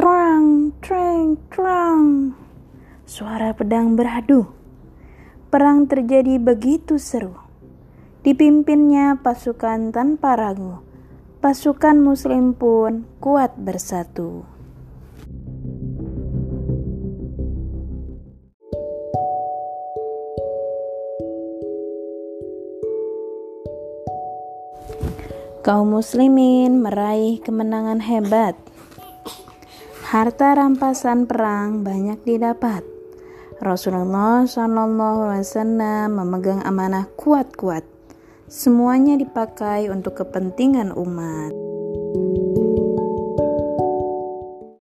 Trang, trang, trang. Suara pedang beradu. Perang terjadi begitu seru. Dipimpinnya pasukan tanpa ragu. Pasukan muslim pun kuat bersatu. Kaum muslimin meraih kemenangan hebat. Harta rampasan perang banyak didapat. Rasulullah Shallallahu Alaihi Wasallam memegang amanah kuat-kuat. Semuanya dipakai untuk kepentingan umat.